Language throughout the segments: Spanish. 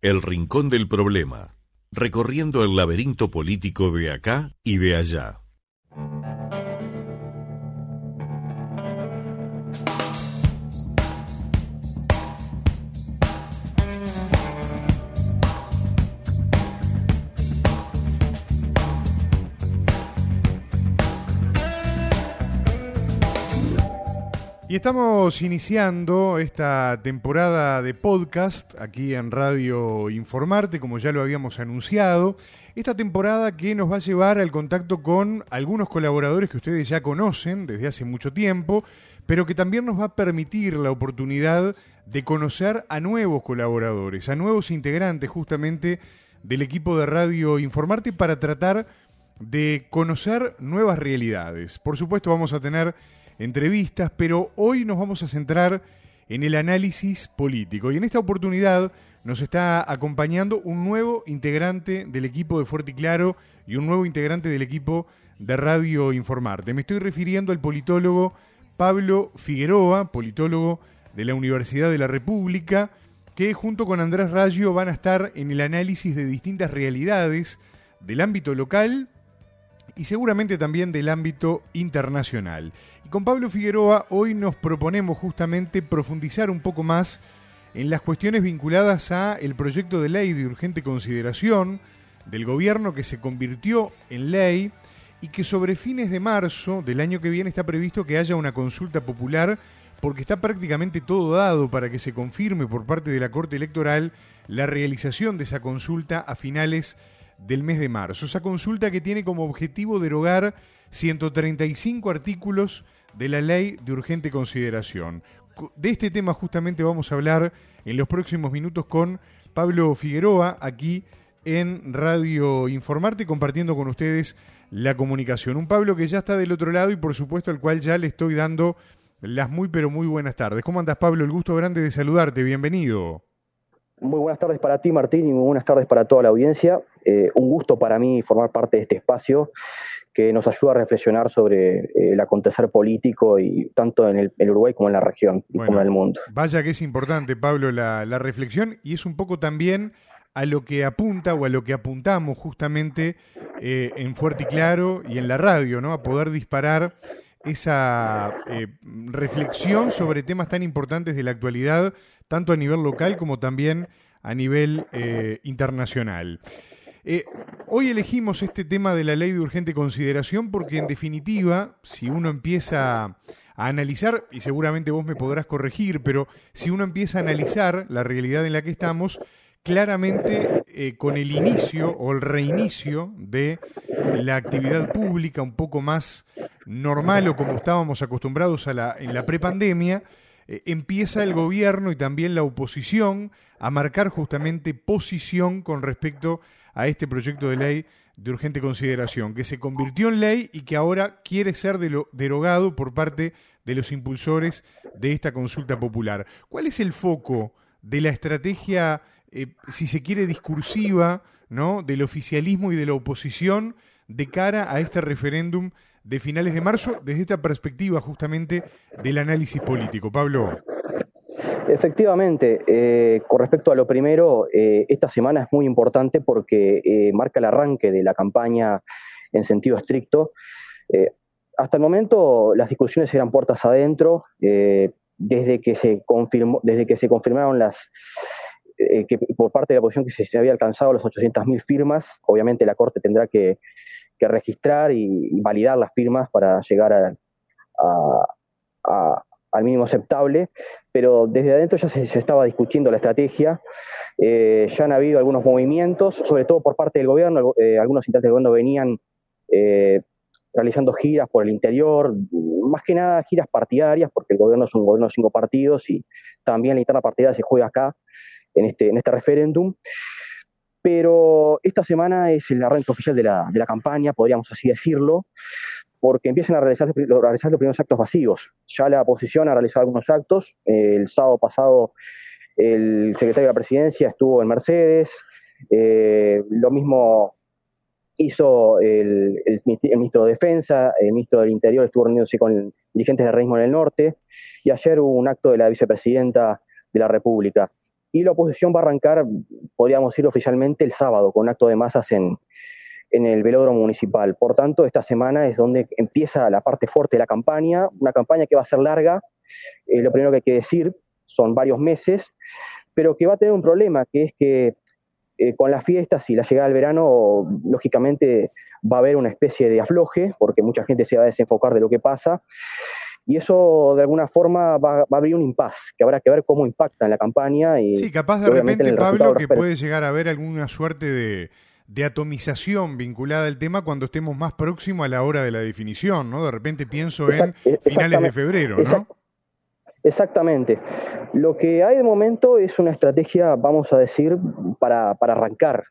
El Rincón del Problema, recorriendo el laberinto político de acá y de allá. Estamos iniciando esta temporada de podcast aquí en Radio Informarte, como ya lo habíamos anunciado. Esta temporada que nos va a llevar al contacto con algunos colaboradores que ustedes ya conocen desde hace mucho tiempo, pero que también nos va a permitir la oportunidad de conocer a nuevos colaboradores, a nuevos integrantes justamente del equipo de Radio Informarte para tratar de conocer nuevas realidades. Por supuesto vamos a tener entrevistas, pero hoy nos vamos a centrar en el análisis político. Y en esta oportunidad nos está acompañando un nuevo integrante del equipo de Fuerte y Claro y un nuevo integrante del equipo de Radio Informarte. Me estoy refiriendo al politólogo Pablo Figueroa, politólogo de la Universidad de la República, que junto con Andrés Rayo van a estar en el análisis de distintas realidades del ámbito local y seguramente también del ámbito internacional. Y con Pablo Figueroa hoy nos proponemos justamente profundizar un poco más en las cuestiones vinculadas a el proyecto de ley de urgente consideración del gobierno que se convirtió en ley y que sobre fines de marzo del año que viene está previsto que haya una consulta popular porque está prácticamente todo dado para que se confirme por parte de la Corte Electoral la realización de esa consulta a finales de del mes de marzo. Esa consulta que tiene como objetivo derogar 135 artículos de la ley de urgente consideración. De este tema justamente vamos a hablar en los próximos minutos con Pablo Figueroa aquí en Radio Informarte compartiendo con ustedes la comunicación. Un Pablo que ya está del otro lado y por supuesto al cual ya le estoy dando las muy pero muy buenas tardes. ¿Cómo andas Pablo? El gusto grande de saludarte. Bienvenido. Muy buenas tardes para ti, Martín, y muy buenas tardes para toda la audiencia. Eh, un gusto para mí formar parte de este espacio que nos ayuda a reflexionar sobre eh, el acontecer político y tanto en el, Uruguay como en la región y como en el mundo. Vaya que es importante, Pablo, la, reflexión y es un poco también a lo que apunta o a lo que apuntamos justamente eh, en Fuerte y Claro y en la radio, ¿no? A poder disparar esa reflexión sobre temas tan importantes de la actualidad tanto a nivel local como también a nivel eh, internacional. Eh, hoy elegimos este tema de la ley de urgente consideración porque en definitiva, si uno empieza a analizar, y seguramente vos me podrás corregir, pero si uno empieza a analizar la realidad en la que estamos, claramente eh, con el inicio o el reinicio de la actividad pública un poco más normal o como estábamos acostumbrados a la, en la prepandemia, eh, empieza el gobierno y también la oposición a marcar justamente posición con respecto a este proyecto de ley de urgente consideración, que se convirtió en ley y que ahora quiere ser derogado por parte de los impulsores de esta consulta popular. ¿Cuál es el foco de la estrategia, eh, si se quiere, discursiva, ¿no? del oficialismo y de la oposición de cara a este referéndum de finales de marzo desde esta perspectiva justamente del análisis político. Pablo. Efectivamente, eh, con respecto a lo primero, eh, esta semana es muy importante porque eh, marca el arranque de la campaña en sentido estricto. hasta el momento las discusiones eran puertas adentro, desde que se confirmó, desde que se confirmaron las que por parte de la oposición que se, había alcanzado las 800.000 firmas, obviamente la Corte tendrá que registrar y, validar las firmas para llegar al mínimo aceptable, pero desde adentro ya se, estaba discutiendo la estrategia, eh, ya han habido algunos movimientos, sobre todo por parte del gobierno, eh, algunos integrantes del gobierno venían eh, realizando giras por el interior, más que nada giras partidarias, porque el gobierno es un gobierno de cinco partidos y también la interna partidaria se juega acá, en este, en este referéndum. Pero esta semana es el arranque oficial de la, de la campaña, podríamos así decirlo, porque empiezan a realizar, a realizar los primeros actos vacíos. Ya la oposición ha realizado algunos actos. El sábado pasado el secretario de la presidencia estuvo en Mercedes. Eh, lo mismo hizo el, ministro de Defensa, el ministro del Interior estuvo reuniéndose con dirigentes del reino en el norte. Y ayer hubo un acto de la vicepresidenta de la República. y la oposición va a arrancar, podríamos decir oficialmente, el sábado con un acto de masas en, en el velódromo municipal. Por tanto, esta semana es donde empieza la parte fuerte de la campaña, una campaña que va a ser larga, eh, lo primero que hay que decir, son varios meses, pero que va a tener un problema, que es que eh, con las fiestas y la llegada del verano, lógicamente va a haber una especie de afloje, porque mucha gente se va a desenfocar de lo que pasa, y eso de alguna forma va, a abrir un impas, que habrá que ver cómo impacta en la campaña. Y, sí, capaz de repente, Pablo, que puede llegar a haber alguna suerte de, de atomización vinculada al tema cuando estemos más próximos a la hora de la definición, ¿no? De repente pienso en finales de febrero, ¿no? Exactamente. Lo que hay de momento es una estrategia, vamos a decir, para, para arrancar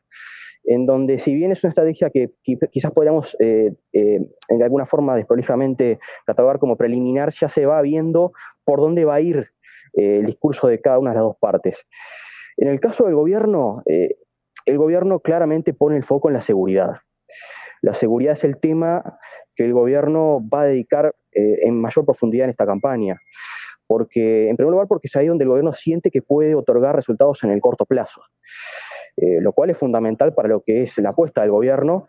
en donde si bien es una estrategia que quizás podríamos eh, eh, de alguna forma desprolijamente catalogar como preliminar, ya se va viendo por dónde va a ir eh, el discurso de cada una de las dos partes. En el caso del gobierno, el gobierno claramente pone el foco en la seguridad. La seguridad es el tema que el gobierno va a dedicar en mayor profundidad en esta campaña. Porque, en primer lugar, porque es ahí donde el gobierno siente que puede otorgar resultados en el corto plazo. Eh, lo cual es fundamental para lo que es la apuesta del gobierno,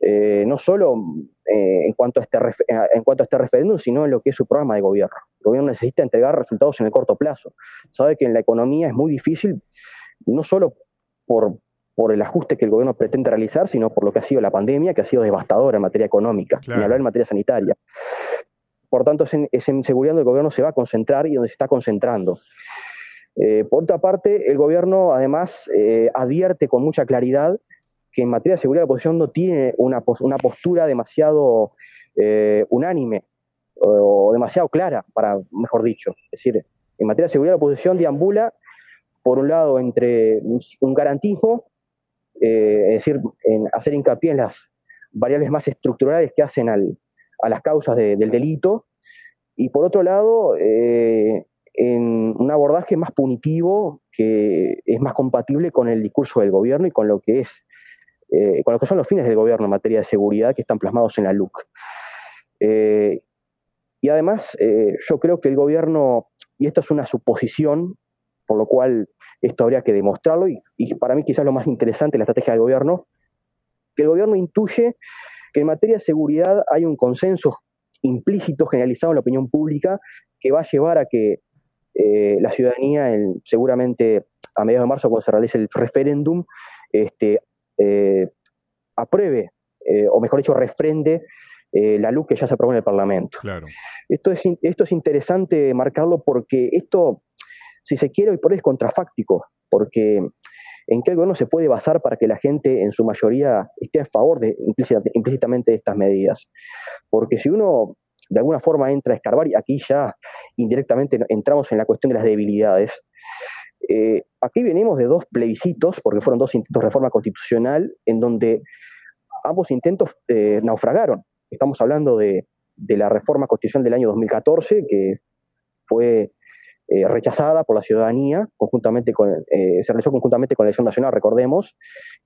eh, no solo eh, en, cuanto a este en cuanto a este referéndum, sino en lo que es su programa de gobierno. El gobierno necesita entregar resultados en el corto plazo. Sabe que en la economía es muy difícil, no solo por, por el ajuste que el gobierno pretende realizar, sino por lo que ha sido la pandemia, que ha sido devastadora en materia económica, ni hablar en materia sanitaria. Por tanto, es en, es en seguridad donde el gobierno se va a concentrar y donde se está concentrando. Eh, por otra parte, el gobierno además eh, advierte con mucha claridad que en materia de seguridad la oposición no tiene una, postura demasiado eh, unánime o, demasiado clara, para mejor dicho. Es decir, en materia de seguridad la oposición deambula, por un lado, entre un garantismo, es decir, en hacer hincapié en las variables más estructurales que hacen a las causas del delito, y por otro lado, en un abordaje más punitivo que es más compatible con el discurso del gobierno y con lo que es eh, con lo que son los fines del gobierno en materia de seguridad que están plasmados en la LUC. Eh, y además, eh, yo creo que el gobierno, y esto es una suposición, por lo cual esto habría que demostrarlo, y, y para mí quizás lo más interesante de la estrategia del gobierno, que el gobierno intuye que en materia de seguridad hay un consenso implícito generalizado en la opinión pública que va a llevar a que eh, la ciudadanía, seguramente a mediados de marzo, cuando se realice el referéndum, este, eh, apruebe, eh, o mejor dicho, refrende la luz que ya se aprobó en el Parlamento. Claro. Esto, es, esto es interesante marcarlo porque esto, si se quiere, hoy por hoy es contrafáctico, porque en qué el gobierno se puede basar para que la gente en su mayoría esté a favor de implícitamente de estas medidas. Porque si uno de alguna forma entra a escarbar, y aquí ya indirectamente entramos en la cuestión de las debilidades. Eh, aquí venimos de dos plebiscitos, porque fueron dos intentos de reforma constitucional, en donde ambos intentos eh, naufragaron. Estamos hablando de, la reforma constitucional del año 2014, que fue eh, rechazada por la ciudadanía, conjuntamente con, se realizó conjuntamente con la elección nacional, recordemos,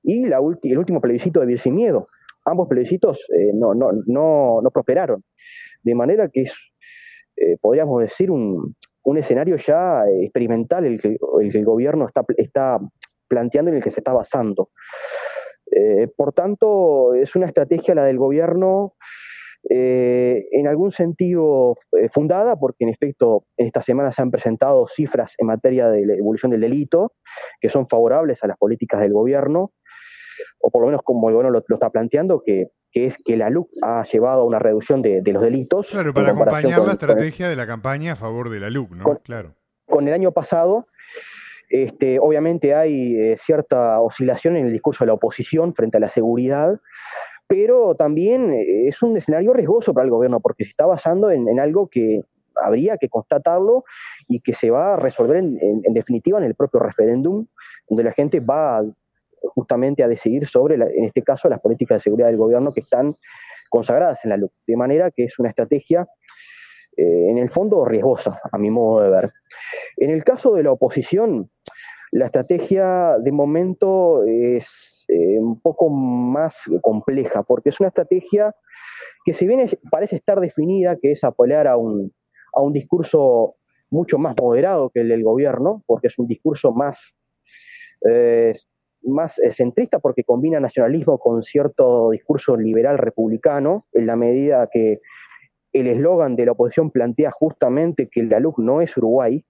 y la el último plebiscito de Vivir sin Miedo. Ambos plebiscitos no, no, no, no prosperaron. De manera que es, eh, podríamos decir, un, escenario ya experimental el que el, gobierno está, está planteando en el que se está basando. Eh, por tanto, es una estrategia la del gobierno eh, en algún sentido fundada, porque en efecto en esta semana se han presentado cifras en materia de la evolución del delito que son favorables a las políticas del gobierno, o por lo menos como el gobierno lo está planteando, que que es que la LUC ha llevado a una reducción de, los delitos. Claro, para acompañar la estrategia de la campaña a favor de la LUC, ¿no? Con, claro. Con el año pasado, este, obviamente hay eh, cierta oscilación en el discurso de la oposición frente a la seguridad, pero también eh, es un escenario riesgoso para el gobierno porque se está basando en, algo que habría que constatarlo y que se va a resolver en, definitiva en el propio referéndum, donde la gente va justamente a decidir sobre, en este caso, las políticas de seguridad del gobierno que están consagradas en la luz. De manera que es una estrategia, eh, en el fondo, riesgosa, a mi modo de ver. En el caso de la oposición, la estrategia de momento es eh, un poco más compleja, porque es una estrategia que si bien parece estar definida, que es apoyar a un, a un discurso mucho más moderado que el del gobierno, porque es un discurso más, eh, más centrista, porque combina nacionalismo con cierto discurso liberal republicano, en la medida que el eslogan de la oposición plantea justamente que la LUC no es Uruguay,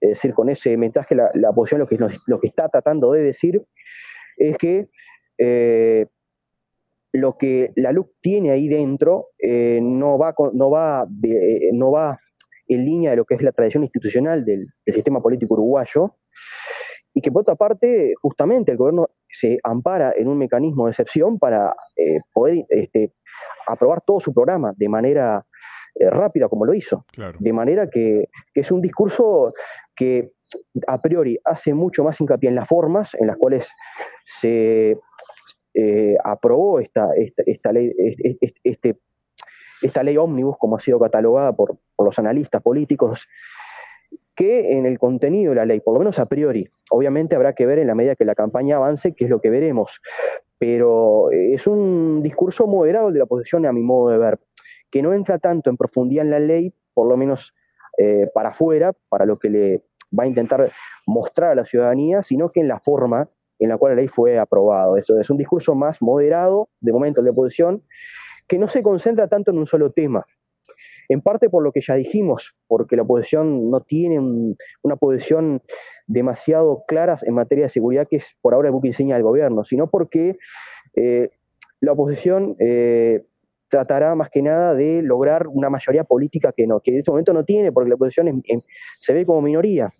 es decir, con ese mensaje la, la oposición lo que, lo que está tratando de decir es que eh, lo que la LUC tiene ahí dentro eh, no, va, no, va eh, no va en línea de lo que es la tradición institucional del, sistema político uruguayo, y que por otra parte, justamente el gobierno se ampara en un mecanismo de excepción para poder este, aprobar todo su programa de manera rápida, como lo hizo. De manera que, que, es un discurso que a priori hace mucho más hincapié en las formas en las cuales se eh, aprobó esta, ley, este, esta ley ómnibus, como ha sido catalogada por, los analistas políticos, que en el contenido de la ley, por lo menos a priori, obviamente habrá que ver en la medida que la campaña avance, qué es lo que veremos, pero es un discurso moderado de la oposición a mi modo de ver, que no entra tanto en profundidad en la ley, por lo menos eh, para afuera, para lo que le va a intentar mostrar a la ciudadanía, sino que en la forma en la cual la ley fue aprobada. Eso es un discurso más moderado, de momento, de oposición, que no se concentra tanto en un solo tema. En parte por lo que ya dijimos, porque la oposición no tiene una posición demasiado clara en materia de seguridad, que es por ahora el buque insignia del gobierno, sino porque eh, la oposición eh, tratará más que nada de lograr una mayoría política que no, que en este momento no tiene, porque la oposición se ve como minoría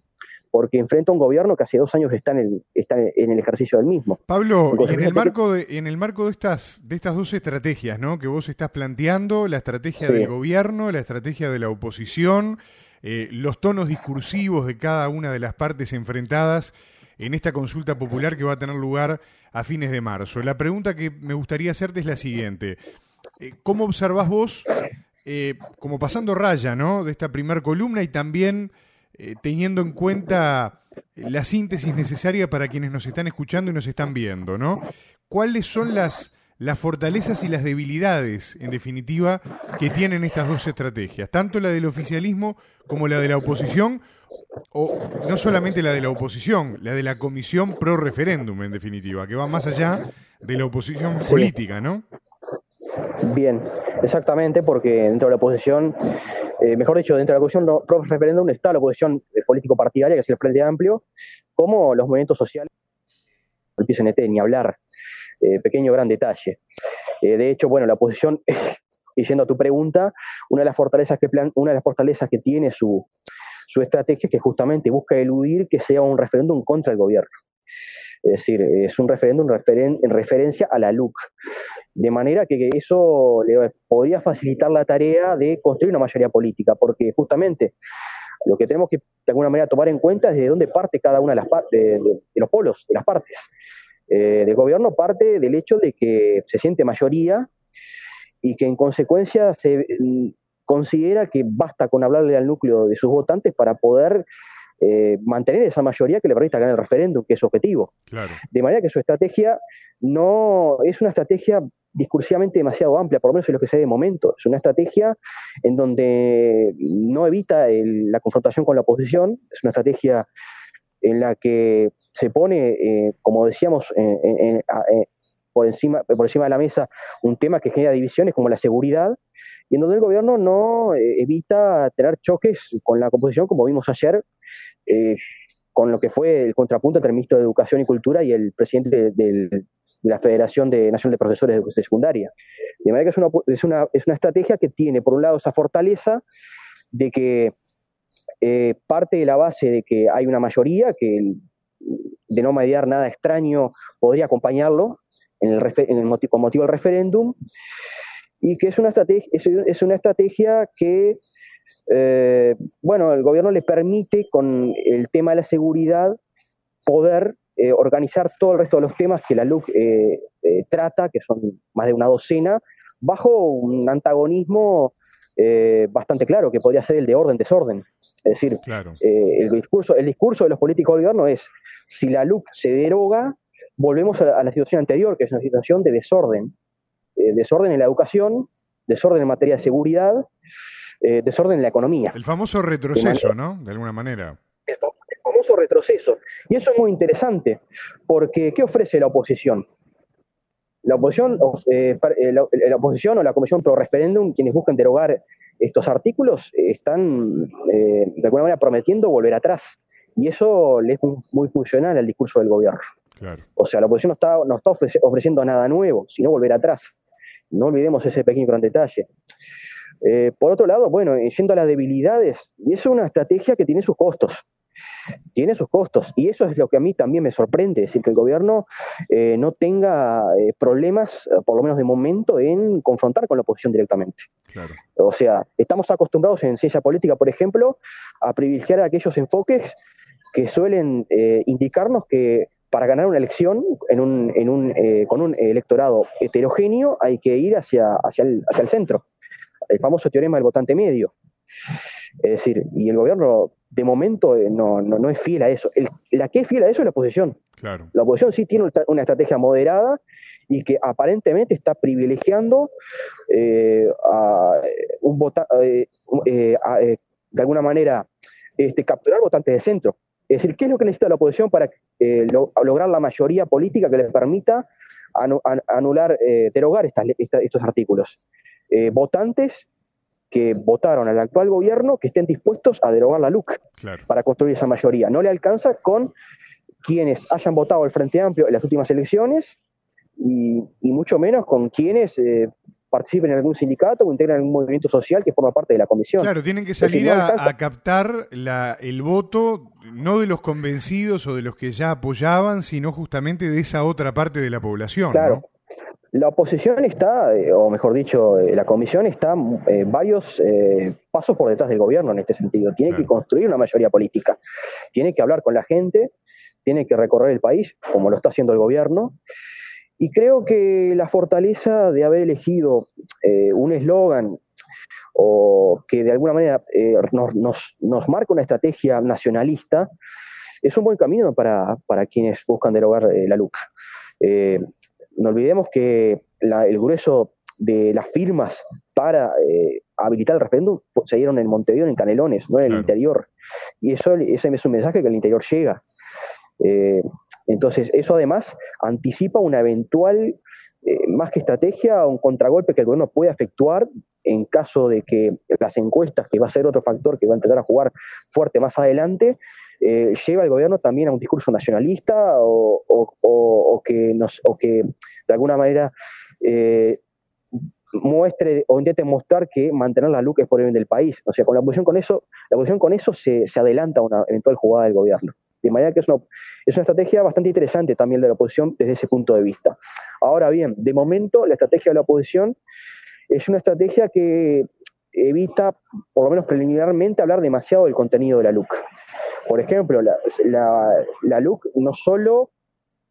porque enfrenta a un gobierno que hace dos años está en el, está en el ejercicio del mismo. Pablo, en el marco de, en el marco de estas, de estas dos estrategias, ¿no? Que vos estás planteando, la estrategia del gobierno, la estrategia de la oposición, eh, los tonos discursivos de cada una de las partes enfrentadas en esta consulta popular que va a tener lugar a fines de marzo. La pregunta que me gustaría hacerte es la siguiente. Eh, ¿Cómo observás vos, eh, como pasando raya, ¿no? De esta primera columna y también eh, teniendo en cuenta la síntesis necesaria para quienes nos están escuchando y nos están viendo, ¿no? ¿Cuáles son las, las fortalezas y las debilidades, en definitiva, que tienen estas dos estrategias, tanto la del oficialismo como la de la oposición, o no solamente la de la oposición, la de la comisión pro referéndum, en definitiva, que va más allá de la oposición política, ¿no? Bien, exactamente, porque dentro de la oposición, eh, mejor dicho, dentro de la oposición no, referéndum está la oposición eh, político-partidaria, que es el Frente Amplio, como los movimientos sociales, el PCNT, ni hablar, eh, pequeño gran detalle. de hecho, bueno, la oposición, y yendo a tu pregunta, una de las fortalezas que, plan, una de las fortalezas que tiene su, su estrategia es que justamente busca eludir que sea un referéndum contra el gobierno. Es decir, es un referéndum en referencia a la LUC. De manera que eso le podría facilitar la tarea de construir una mayoría política, porque justamente lo que tenemos que de alguna manera tomar en cuenta es de dónde parte cada una de, las de, los polos, de las partes. Eh, del gobierno parte del hecho de que se siente mayoría y que en consecuencia se mm, considera que basta con hablarle al núcleo de sus votantes para poder eh, mantener esa mayoría que le permita ganar el referéndum, que es su objetivo. De manera que su estrategia no es una estrategia discursivamente demasiado amplia, por lo menos en lo que se ve de momento. Es una estrategia en donde no evita la confrontación con la oposición, es una estrategia en la que se pone, eh, como decíamos, por, encima, por encima de la mesa un tema que genera divisiones como la seguridad, y en donde el gobierno no eh, evita tener choques con la composición, como vimos ayer, eh, con lo que fue el contrapunto entre el ministro de Educación y Cultura y el presidente de, la Federación de Nacional de Profesores de, Secundaria. De manera que es una, es, una, es una estrategia que tiene, por un lado, esa fortaleza de que eh, parte de la base de que hay una mayoría que de no mediar nada extraño podría acompañarlo en el, en el motivo, con motivo del referéndum y que es una estrategia, es, una estrategia que, eh, bueno, el gobierno le permite con el tema de la seguridad poder eh, organizar todo el resto de los temas que la LUC eh, trata, que son más de una docena, bajo un antagonismo bastante claro, que podría ser el de orden-desorden. Es decir, el, discurso, el discurso de los políticos del gobierno es, si la LUC se deroga, volvemos a la situación anterior, que es una situación de desorden. Eh, desorden en la educación, desorden en materia de seguridad, eh, desorden en la economía. El famoso retroceso, ¿no? De alguna manera. El famoso retroceso. Y eso es muy interesante, porque ¿qué ofrece la oposición? La oposición, eh, la, oposición o la Comisión Pro Referéndum, quienes buscan derogar estos artículos, están de alguna manera prometiendo volver atrás. Y eso le es muy funcional al discurso del gobierno. O sea, la oposición no está, no está ofreciendo nada nuevo, sino volver atrás. No olvidemos ese pequeño gran detalle. Eh, por otro lado, bueno, yendo a las debilidades, y eso es una estrategia que tiene sus costos. Tiene sus costos. Y eso es lo que a mí también me sorprende, es decir, que el gobierno eh, no tenga eh, problemas, por lo menos de momento, en confrontar con la oposición directamente. O sea, estamos acostumbrados en ciencia política, por ejemplo, a privilegiar aquellos enfoques que suelen indicarnos que para ganar una elección en un, en un, eh, con un electorado heterogéneo hay que ir hacia, hacia, el, hacia el centro, el famoso teorema del votante medio. Es decir, y el gobierno de momento eh, no, no, no es fiel a eso. la que es fiel a eso es la oposición. Claro. La oposición sí tiene una estrategia moderada y que aparentemente está privilegiando eh, a un vota, de alguna manera este, capturar votantes de centro. Es decir, ¿qué es lo que necesita la oposición para eh, lograr la mayoría política que les permita anular, eh, derogar estos artículos? Eh, votantes que votaron al actual gobierno que estén dispuestos a derogar la LUC para construir esa mayoría. No le alcanza con quienes hayan votado el Frente Amplio en las últimas elecciones y, mucho menos con quienes participen en algún sindicato o integren algún movimiento social que forma parte de la comisión. Claro, tienen que salir a, captar la, el voto no de los convencidos o de los que ya apoyaban, sino justamente de esa otra parte de la población. Claro. La oposición está, eh, o mejor dicho, eh, la comisión está eh, varios pasos por detrás del gobierno en este sentido. Tiene que construir una mayoría política, tiene que hablar con la gente, tiene que recorrer el país, como lo está haciendo el gobierno, y creo que la fortaleza de haber elegido eh, un eslogan o que de alguna manera eh, nos, nos, marca una estrategia nacionalista es un buen camino para, quienes buscan derogar eh, la LUC. no olvidemos que el grueso de las firmas para habilitar el referéndum se dieron en Montevideo, en Canelones, no en el interior. Y eso ese es un mensaje que el interior llega. Entonces, eso además anticipa una eventual, eh, más que estrategia, un contragolpe que el gobierno puede efectuar en caso de que las encuestas, que va a ser otro factor que va a empezar a jugar fuerte más adelante, eh, lleva al gobierno también a un discurso nacionalista o, que, nos, o que de alguna manera eh, muestre o intente mostrar que mantener la luz es por el bien del país. O sea, con la oposición con eso, la oposición con eso se, se adelanta a una eventual jugada del gobierno. De manera que es una, es una estrategia bastante interesante también de la oposición desde ese punto de vista. Ahora bien, de momento la estrategia de la oposición es una estrategia que evita, por lo menos preliminarmente, hablar demasiado del contenido de la LUC. Por ejemplo, la, la, LUC no solo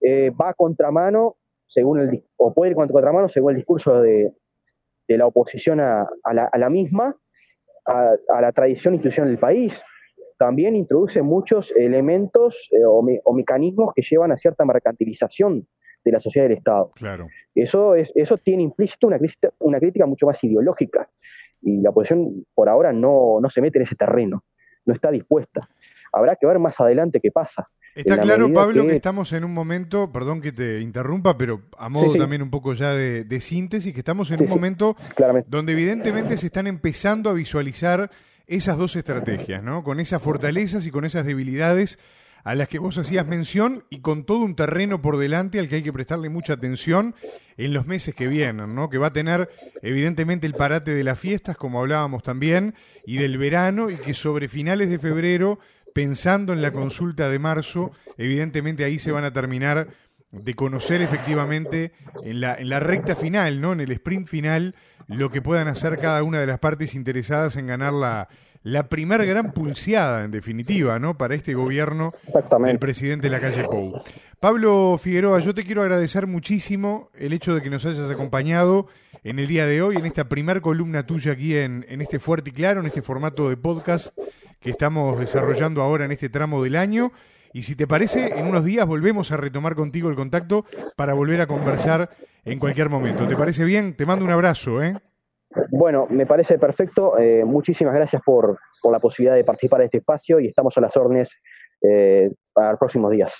eh, va a contramano, según el, o puede ir contra contramano según el discurso de, de la oposición a, la, misma, a, la tradición institucional del país. También introduce muchos elementos eh, o, mecanismos que llevan a cierta mercantilización de la sociedad del Estado. Claro. Eso, es, eso tiene implícito una, una crítica mucho más ideológica y la oposición por ahora no, no se mete en ese terreno, no está dispuesta. Habrá que ver más adelante qué pasa. Está claro, Pablo, que... estamos en un momento, perdón que te interrumpa, pero a modo también un poco ya de, síntesis, que estamos en un momento donde evidentemente se están empezando a visualizar esas dos estrategias, ¿no? Con esas fortalezas y con esas debilidades a las que vos hacías mención y con todo un terreno por delante al que hay que prestarle mucha atención en los meses que vienen, ¿no? Que va a tener evidentemente el parate de las fiestas, como hablábamos también, y del verano, y que sobre finales de febrero pensando en la consulta de marzo, evidentemente ahí se van a terminar de conocer efectivamente en la, en la recta final, ¿no? En el sprint final, lo que puedan hacer cada una de las partes interesadas en ganar la, la primera gran pulseada, en definitiva, ¿no? Para este gobierno del presidente de la calle Pou. Pablo Figueroa, yo te quiero agradecer muchísimo el hecho de que nos hayas acompañado en el día de hoy, en esta primera columna tuya aquí en, en este Fuerte y Claro, en este formato de podcast que estamos desarrollando ahora en este tramo del año. Y si te parece, en unos días volvemos a retomar contigo el contacto para volver a conversar en cualquier momento. ¿Te parece bien? Te mando un abrazo, ¿eh? Bueno, me parece perfecto. Eh, muchísimas gracias por, por, la posibilidad de participar de este espacio y estamos a las órdenes eh, para los próximos días.